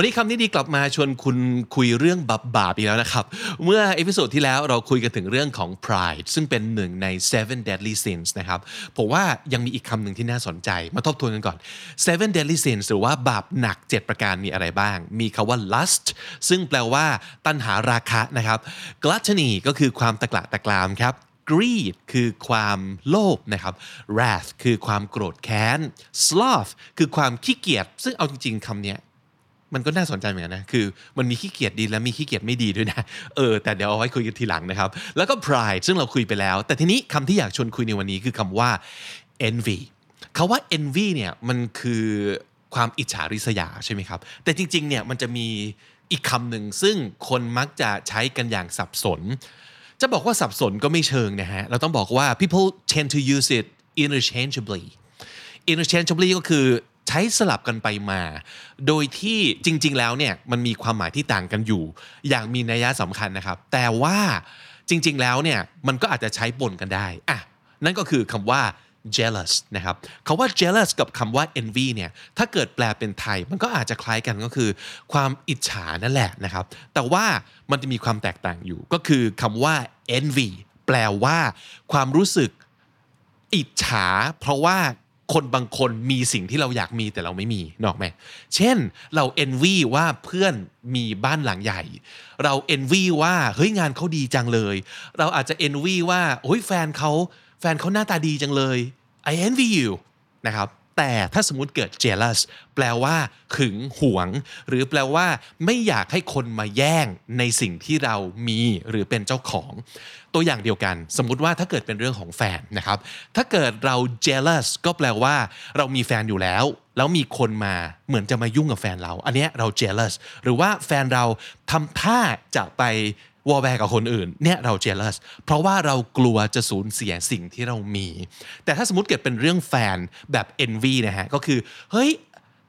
วันนี้คำนี้ดีกลับมาชวนคุณคุยเรื่องบาบาปอีกแล้วนะครับ เมื่อ episode ที่แล้วเราคุยกันถึงเรื่องของ pride ซึ่งเป็นหนึ่งใน seven deadly sins นะครับผมว่ายังมีอีกคำหนึ่งที่น่าสนใจ มาทบทวนกันก่อน seven deadly sins หรือว่าบาปหนัก 7 ประการมีอะไรบ้าง มีคำว่า lust ซึ่งแปลว่าตัณหาราคะนะครับ gluttony ก็คือความตะกละตะกรามครับ greed คือความโลภนะครับ wrath คือความโกรธแค้น sloth คือความขี้เกียจซึ่งเอาจริงๆคำเนี้ย มันก็น่าสนใจเหมือนกันนะ คือมันมีขี้เกียจดีและมีขี้เกียจไม่ดีด้วยนะ เออ แต่เดี๋ยวเอาไว้คุยกันทีหลังนะครับ แล้วก็ pride ซึ่งเราคุยไปแล้ว แต่ทีนี้คำที่อยากชวนคุยในวันนี้คือคำว่า envy คาว่า envy เนี่ยมันคือความอิจฉาริษยาใช่ไหมครับ แต่จริงๆ เนี่ยมันจะมีอีกคำหนึ่งซึ่งคนมักจะใช้กันอย่างสับสน จะบอกว่าสับสนก็ไม่เชิงนะฮะ เราต้องบอกว่า people tend to use it interchangeably interchangeably ก็คือ ใช้สลับกันไปมา โดยที่จริง ๆ แล้วเนี่ยมันมีความหมายที่ต่างกันอยู่ อย่างมีนัยสำคัญนะครับ แต่ว่าจริง ๆ แล้วเนี่ยมันก็อาจจะใช้ปนกันได้อะนั่นก็คือคำว่า jealous นะครับคำว่า jealous กับคำว่า envy เนี่ยถ้าเกิดแปลเป็นไทย มันก็อาจจะคล้ายกันก็คือ ความอิจฉานั่นแหละนะครับ แต่ว่ามันจะมีความแตกต่างอยู่ ก็คือคำว่า envy แปลว่า ความรู้สึกอิจฉา เพราะว่า คนบางคนมีสิ่งที่เราอยากมีแต่เราไม่มีนอกไหมเช่นเราเอนวีว่าเพื่อนมีบ้านหลังใหญ่ เราเอนวีว่าเฮ้ยงานเขาดีจังเลย เราอาจจะเอนวีว่าโอ้ยแฟนเขาแฟนเขาหน้าตาดีจังเลย I envy you นะครับ แต่ถ้าสมมติเกิด jealous แปลว่าหึงหวง หรือแปลว่า ไม่อยากให้คนมาแย่งในสิ่งที่เรามีหรือเป็นเจ้าของ ตัวอย่างเดียวกัน สมมุติว่าถ้าเกิดเป็นเรื่องของแฟนนะครับ ถ้าเกิดเรา jealous ก็แปลว่า เรามีแฟนอยู่แล้ว แล้วมีคนมาเหมือนจะมายุ่งกับแฟนเรา อันนี้เรา jealous หรือว่าแฟนเราทำท่าจะไป วอลแวร์กับคนอื่นเนี่ยเรา jealous เพราะว่าเรากลัวจะสูญเสียสิ่งที่เรามี แต่ถ้าสมมติเกิดเป็นเรื่องแฟนแบบ envy นะฮะก็คือเฮ้ย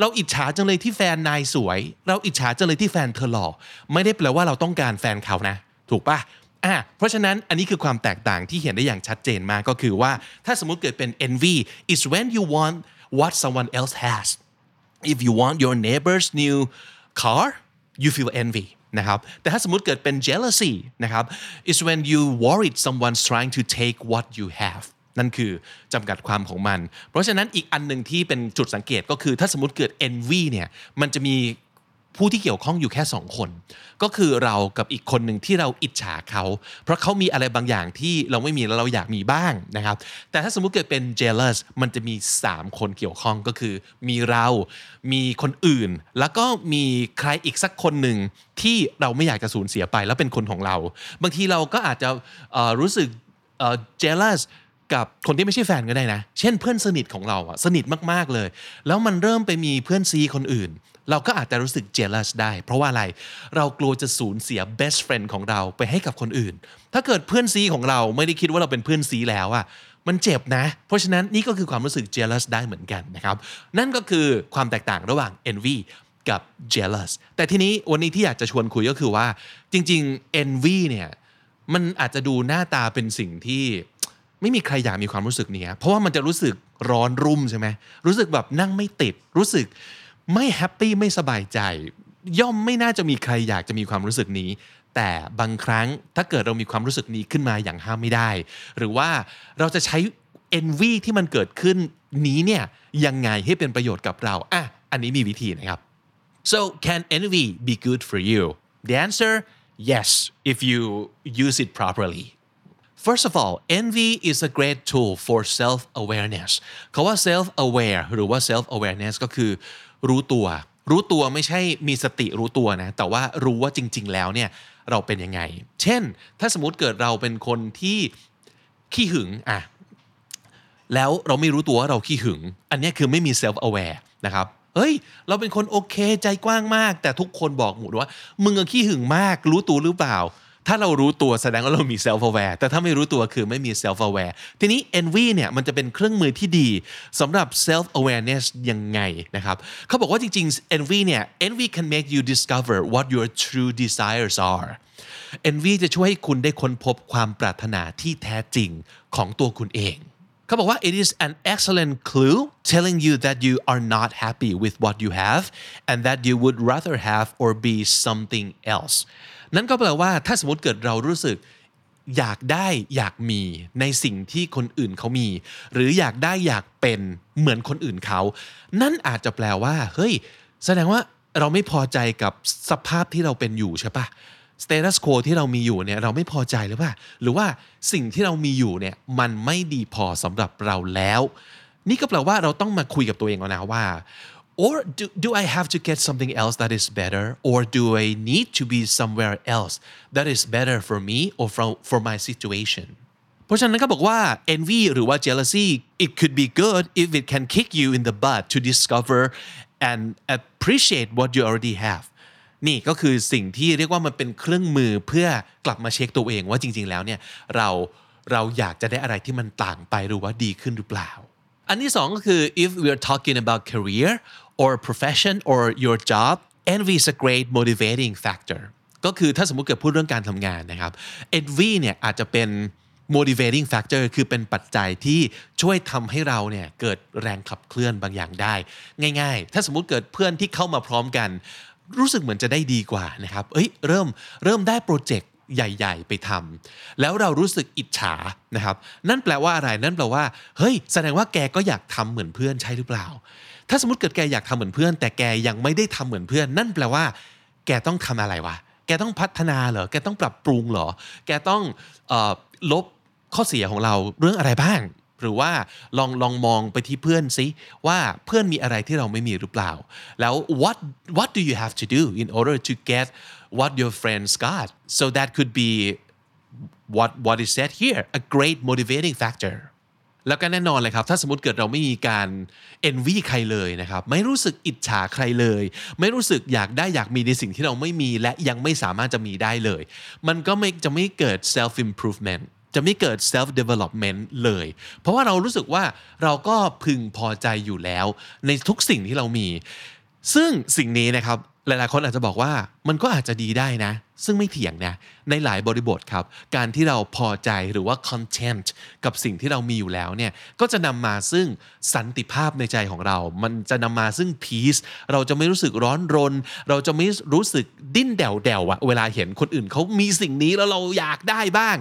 เราอิจฉาจังเลยที่แฟนนายสวย เราอิจฉาจังเลยที่แฟนเธอหล่อไม่ได้แปลว่าเราต้องการแฟนเขานะ ถูกปะอะเพราะฉะนั้นอันนี้คือความแตกต่างที่เห็นได้อย่างชัดเจนมากก็คือว่าถ้าสมมติเกิดเป็น envy is when you want what someone else has if you want your neighbor's new car you feel envy นะครับแต่ถ้าสมมติเกิดเป็น jealousy นะครับ is when you worried someone's trying to take what you have นั่นคือจำกัดความของมัน เพราะฉะนั้นอีกอันหนึ่งที่เป็นจุดสังเกตก็คือถ้าสมมติเกิด envy เนี่ยมันจะมี ผู้ที่เกี่ยวข้องอยู่แค่สองคน ก็คือเรากับอีกคนหนึ่งที่เราอิจฉาเขา เพราะเขามีอะไรบางอย่างที่เราไม่มีแล้วเราอยากมีบ้างนะครับ แต่ถ้าสมมุติเกิดเป็น jealous มันจะมี 3 คนเกี่ยวข้องก็คือ มีเรา มีคนอื่น แล้วก็มีใครอีกสักคนหนึ่งที่เราไม่อยากจะสูญเสียไป แล้วเป็นคนของเรา บางทีเราก็อาจจะรู้สึก jealous กับคนที่ไม่ใช่แฟนก็ได้นะ เช่นเพื่อนสนิทของเราอะสนิทมากๆเลย แล้วมันเริ่มไปมีเพื่อนซีคนอื่น เราก็อาจจะรู้สึก jealous ได้ เพราะว่าอะไรเรากลัวจะสูญเสีย best friend ของเราไปให้กับคนอื่น ถ้าเกิดเพื่อนซีของเราไม่ได้คิดว่าเราเป็นเพื่อนซีแล้วอะมันเจ็บนะ เพราะฉะนั้นนี่ก็คือความรู้สึก jealous ได้เหมือนกันนะครับนั่นก็คือความแตกต่างระหว่าง envy กับ jealous แต่ทีนี้วันนี้ที่อยากจะชวนคุยก็คือว่า จริง ๆ envy เนี่ยมันอาจจะดูหน้าตาเป็นสิ่งที่ไม่มีใครอยากมีความรู้สึกนี้เพราะว่ามันจะรู้สึกร้อนรุ่มใช่ไหมรู้สึกแบบนั่งไม่ติดรู้สึก ไม่แฮปปี้ไม่สบายใจ ย่อมไม่น่าจะมีใครอยากจะมีความรู้สึกนี้ แต่บางครั้งถ้าเกิดเรามีความรู้สึกนี้ขึ้นมาอย่างห้ามไม่ได้ หรือว่าเราจะใช้ envy ที่มันเกิดขึ้นนี้เนี่ยยังไงให้เป็นประโยชน์กับเราอะอันนี้มีวิธีนะครับ So can envy be good for you? The answer yes if you use it properly. First of all, envy is a great tool for self-awareness คาว่า self-aware หรือว่า self-awareness ก็คือ รู้ตัว รู้ตัวไม่ใช่มีสติรู้ตัวนะ แต่ว่ารู้ว่าจริง ๆ แล้วเนี่ยเราเป็นยังไง เช่น ถ้าสมมติเกิดเราเป็นคนที่ขี้หึงอะแล้วเราไม่รู้ตัวว่าเราขี้หึง อันนี้คือไม่มี self aware นะครับเฮ้ย เราเป็นคนโอเคใจกว้างมาก แต่ทุกคนบอกหมดว่า มึงอะขี้หึงมาก รู้ตัวหรือเปล่า ถ้าเรารู้ตัวแสดงว่าเรามี self aware แต่ถ้าไม่รู้ตัวคือไม่มี self aware ทีนี้ envy เนี่ยมันจะเป็นเครื่องมือที่ดีสำหรับ self awareness ยังไงนะครับเขาบอกว่าจริงๆ envy เนี่ย envy can make you discover what your true desires are envy จะช่วยให้คุณได้ค้นพบความปรารถนาที่แท้จริงของตัวคุณเองเขาบอกว่า it is an excellent clue telling you that you are not happy with what you have and that you would rather have or be something else นั่นก็แปลว่าถ้าสมมติเกิดเรารู้สึกอยากได้อยากมีในสิ่งที่คนอื่นเขามี หรืออยากได้อยากเป็นเหมือนคนอื่นเขา นั่นอาจจะแปลว่าเฮ้ยแสดงว่าเราไม่พอใจกับสภาพที่เราเป็นอยู่ใช่ปะ status quo ที่เรามีอยู่เนี่ยเราไม่พอใจหรือเปล่าหรือว่าสิ่งที่เรามีอยู่เนี่ยมันไม่ดีพอสำหรับเราแล้ว นี่ก็แปลว่าเราต้องมาคุยกับตัวเองแล้วนะว่า or do, do I have to get something else that is better or do I need to be somewhere else that is better for me or for, for my situation เพราะฉะนั้นก็บอกว่า envy หรือว่า jealousy it could be good if it can kick you in the butt to discover and appreciate what you already have นี่ก็คือสิ่งที่เรียกว่ามันเป็นเครื่องมือเพื่อกลับมาเช็คตัวเองว่าจริง ๆ แล้วเนี่ยเราเราอยากจะได้อะไรที่มันต่างไปหรือว่าดีขึ้นหรือเปล่า อันที่สองก็คือ if we are talking about career or profession or your job envy is a great motivating factor ก็คือถ้าสมมุติเกิดพูดเรื่องการทำงานนะครับ envy เนี่ยอาจจะเป็น motivating factor คือเป็นปัจจัยที่ช่วยทำให้เราเนี่ยเกิดแรงขับเคลื่อนบางอย่างได้ ง่ายๆ ถ้าสมมุติเกิดเพื่อนที่เข้ามาพร้อมกัน รู้สึกเหมือนจะได้ดีกว่านะครับเอ้ยเริ่มเริ่มได้โปรเจกต์ใหญ่ ๆ ไปทำแล้วเรารู้สึกอิจฉานะครับ นั่นแปลว่าอะไรนั่นแปลว่าเฮ้ยแสดงว่าแกก็อยากทำเหมือนเพื่อนใช่หรือเปล่า ถ้าสมมติเกิดแกอยากทำเหมือนเพื่อน แต่แกยังไม่ได้ทำเหมือนเพื่อน นั่นแปลว่า แกต้องทำอะไรวะ แกต้องพัฒนาเหรอ แกต้องปรับปรุงเหรอ แกต้องออลบข้อเสียของเราเรื่องอะไรบ้าง หรือว่าลองลองมองไปที่เพื่อนซิว่าเพื่อนมีอะไรที่เราไม่มีหรือเปล่า แล้ว what what do you have to do in order to get what your friends got so that could be what what is said here a great motivating factor แล้วก็แน่นอนเลยครับ ถ้าสมมติเกิดเราไม่มีการ envy ใครเลยนะครับ ไม่รู้สึกอิจฉาใครเลย ไม่รู้สึกอยากได้อยากมีในสิ่งที่เราไม่มีและยังไม่สามารถจะมีได้เลย มันก็ไม่จะไม่เกิด self improvement จะไม่เกิด self development เลย เพราะว่าเรารู้สึกว่าเราก็พึงพอใจอยู่แล้ว ในทุกสิ่งที่เรามี ซึ่งสิ่งนี้นะครับหลายๆคนอาจจะบอกว่ามันก็อาจจะดีได้นะ ซึ่งไม่เถียงนะในหลายบริบทครับ การที่เราพอใจหรือว่า content กับสิ่งที่เรามีอยู่แล้วเนี่ยก็จะนำมาซึ่งสันติภาพในใจของเรา มันจะนำมาซึ่ง peace เราจะไม่รู้สึกร้อนรน เราจะไม่รู้สึกดิ้นเด่วๆอะเวลาเห็นคนอื่นเขามีสิ่งนี้แล้วเราอยากได้บ้าง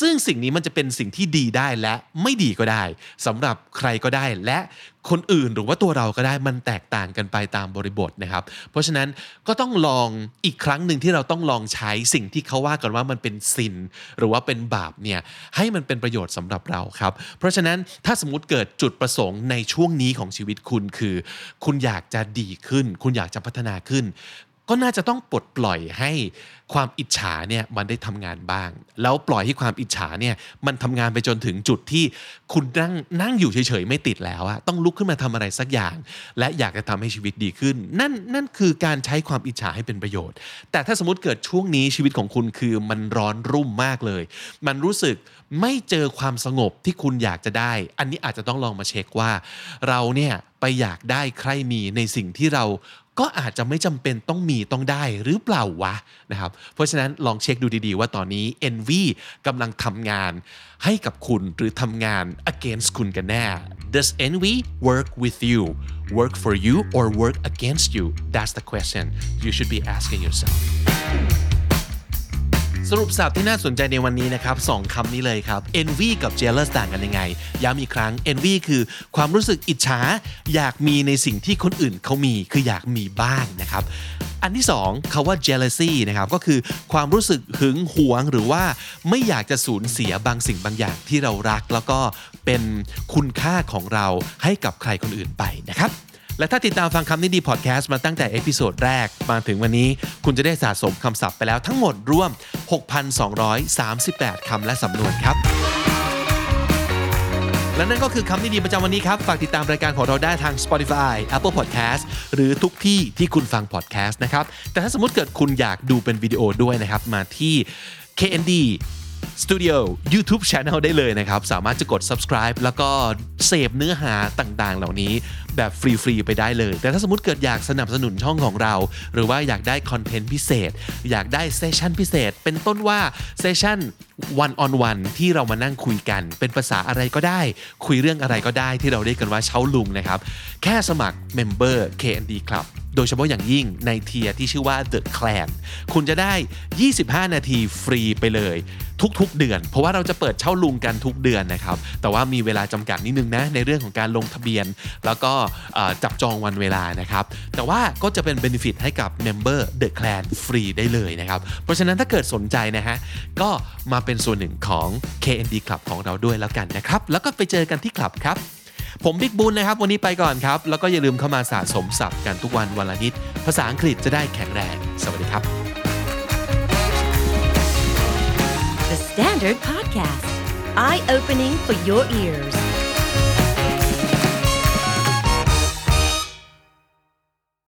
ซึ่งสิ่งนี้มันจะเป็นสิ่งที่ดีได้และไม่ดีก็ได้สำหรับใครก็ได้และคนอื่นหรือว่าตัวเราก็ได้มันแตกต่างกันไปตามบริบทนะครับ เพราะฉะนั้นก็ต้องลองอีกครั้งหนึ่งที่เราต้องลองใช้สิ่งที่เขาว่ากันว่ามันเป็นสินหรือว่าเป็นบาปเนี่ยให้มันเป็นประโยชน์สำหรับเราครับ เพราะฉะนั้นถ้าสมมติเกิดจุดประสงค์ในช่วงนี้ของชีวิตคุณคือ คุณอยากจะดีขึ้น คุณอยากจะพัฒนาขึ้น ก็น่าจะต้องปลดปล่อยให้ความอิจฉาเนี่ยมันได้ทำงานบ้าง แล้วปล่อยให้ความอิจฉาเนี่ยมันทำงานไปจนถึงจุดที่คุณนั่งนั่งอยู่เฉยๆไม่ติดแล้วอะต้องลุกขึ้นมาทำอะไรสักอย่าง และอยากจะทำให้ชีวิตดีขึ้น นั่นนั่นคือการใช้ความอิจฉาให้เป็นประโยชน์ แต่ถ้าสมมติเกิดช่วงนี้ชีวิตของคุณคือมันร้อนรุ่มมากเลย มันรู้สึกไม่เจอความสงบที่คุณอยากจะได้ อันนี้อาจจะต้องลองมาเช็คว่า เราเนี่ยไปอยากได้ใครมีในสิ่งที่เรา ก็อาจจะไม่จำเป็นต้องมีต้องได้หรือเปล่าวะนะครับ เพราะฉะนั้นลองเช็คดูดีๆ ว่าตอนนี้ envy กำลังทำงานให้กับคุณหรือทำงาน against คุณกันแน่ Does envy work with you work for you or work against you That's the question you should be asking yourself สรุปสับที่น่าสนใจในวันนี้นะครับสองคำนี้เลยครับ envy กับ jealous ต่างกันยังไง ย้ำอีกครั้ง envy คือความรู้สึกอิจฉา อยากมีในสิ่งที่คนอื่นเขามีคืออยากมีบ้างนะครับ อันที่สองคาว่า jealousy นะครับก็คือความรู้สึกหึงหวงหรือว่าไม่อยากจะสูญเสียบางสิ่งบางอย่างที่เรารัก แล้วก็เป็นคุณค่าของเราให้กับใครคนอื่นไปนะครับ และถ้าติดตามฟังคำนี้ดีพอดแคสต์มาตั้งแต่ episode แรกมาถึงวันนี้ คุณจะได้สะสมคำศัพท์ไปแล้วทั้งหมดรวม 6,238 คำและสำนวนครับ และนั่นก็คือคำนี้ดีประจำวันนี้ครับ ฝากติดตามรายการของเราได้ทาง Spotify Apple Podcast หรือทุกที่ที่คุณฟัง podcast นะครับ แต่ถ้าสมมติเกิดคุณอยากดูเป็นวิดีโอด้วยนะครับมาที่ KND Studio YouTube Channel ได้เลยนะครับ สามารถจะกด subscribe แล้วก็เสพเนื้อหาต่างๆ เหล่านี้แบบฟรีๆไปได้เลย แต่ถ้าสมมติเกิดอยากสนับสนุนช่องของเรา หรือว่าอยากได้คอนเทนต์พิเศษ อยากได้ session พิเศษ เป็นต้นว่าเซสชัน one on one ที่เรามานั่งคุยกัน เป็นภาษาอะไรก็ได้ คุยเรื่องอะไรก็ได้ที่เราเรียกกันว่าเช่าลุงนะครับ แค่สมัคร Member KND Club โดยเฉพาะอย่างยิ่งใน tier ที่ชื่อว่า The Clan คุณจะได้ 25 นาทีฟรีไปเลย ทุกๆ เดือน เพราะว่าเราจะเปิดเช่าลุงกันทุกเดือนนะครับ แต่ว่ามีเวลาจำกัดนิดนึงนะ ในเรื่องของการลงทะเบียน แล้วก็จับจองวันเวลานะครับ แต่ว่าก็จะเป็น benefit ให้กับ Member The Clan ฟรีได้เลยนะครับ เพราะฉะนั้นถ้าเกิดสนใจนะฮะ ก็มาเป็นส่วนหนึ่งของ KND Club ของเราด้วยแล้วกันนะครับ แล้วก็ไปเจอกันที่คลับครับ ผมบิ๊กบุญนะครับ วันนี้ไปก่อนครับ แล้วก็อย่าลืมเข้ามาสะสมศัพท์กันทุกวันวันละนิด ภาษาอังกฤษจะได้แข็งแรง สวัสดีครับ The Standard Podcast, eye opening for your ears.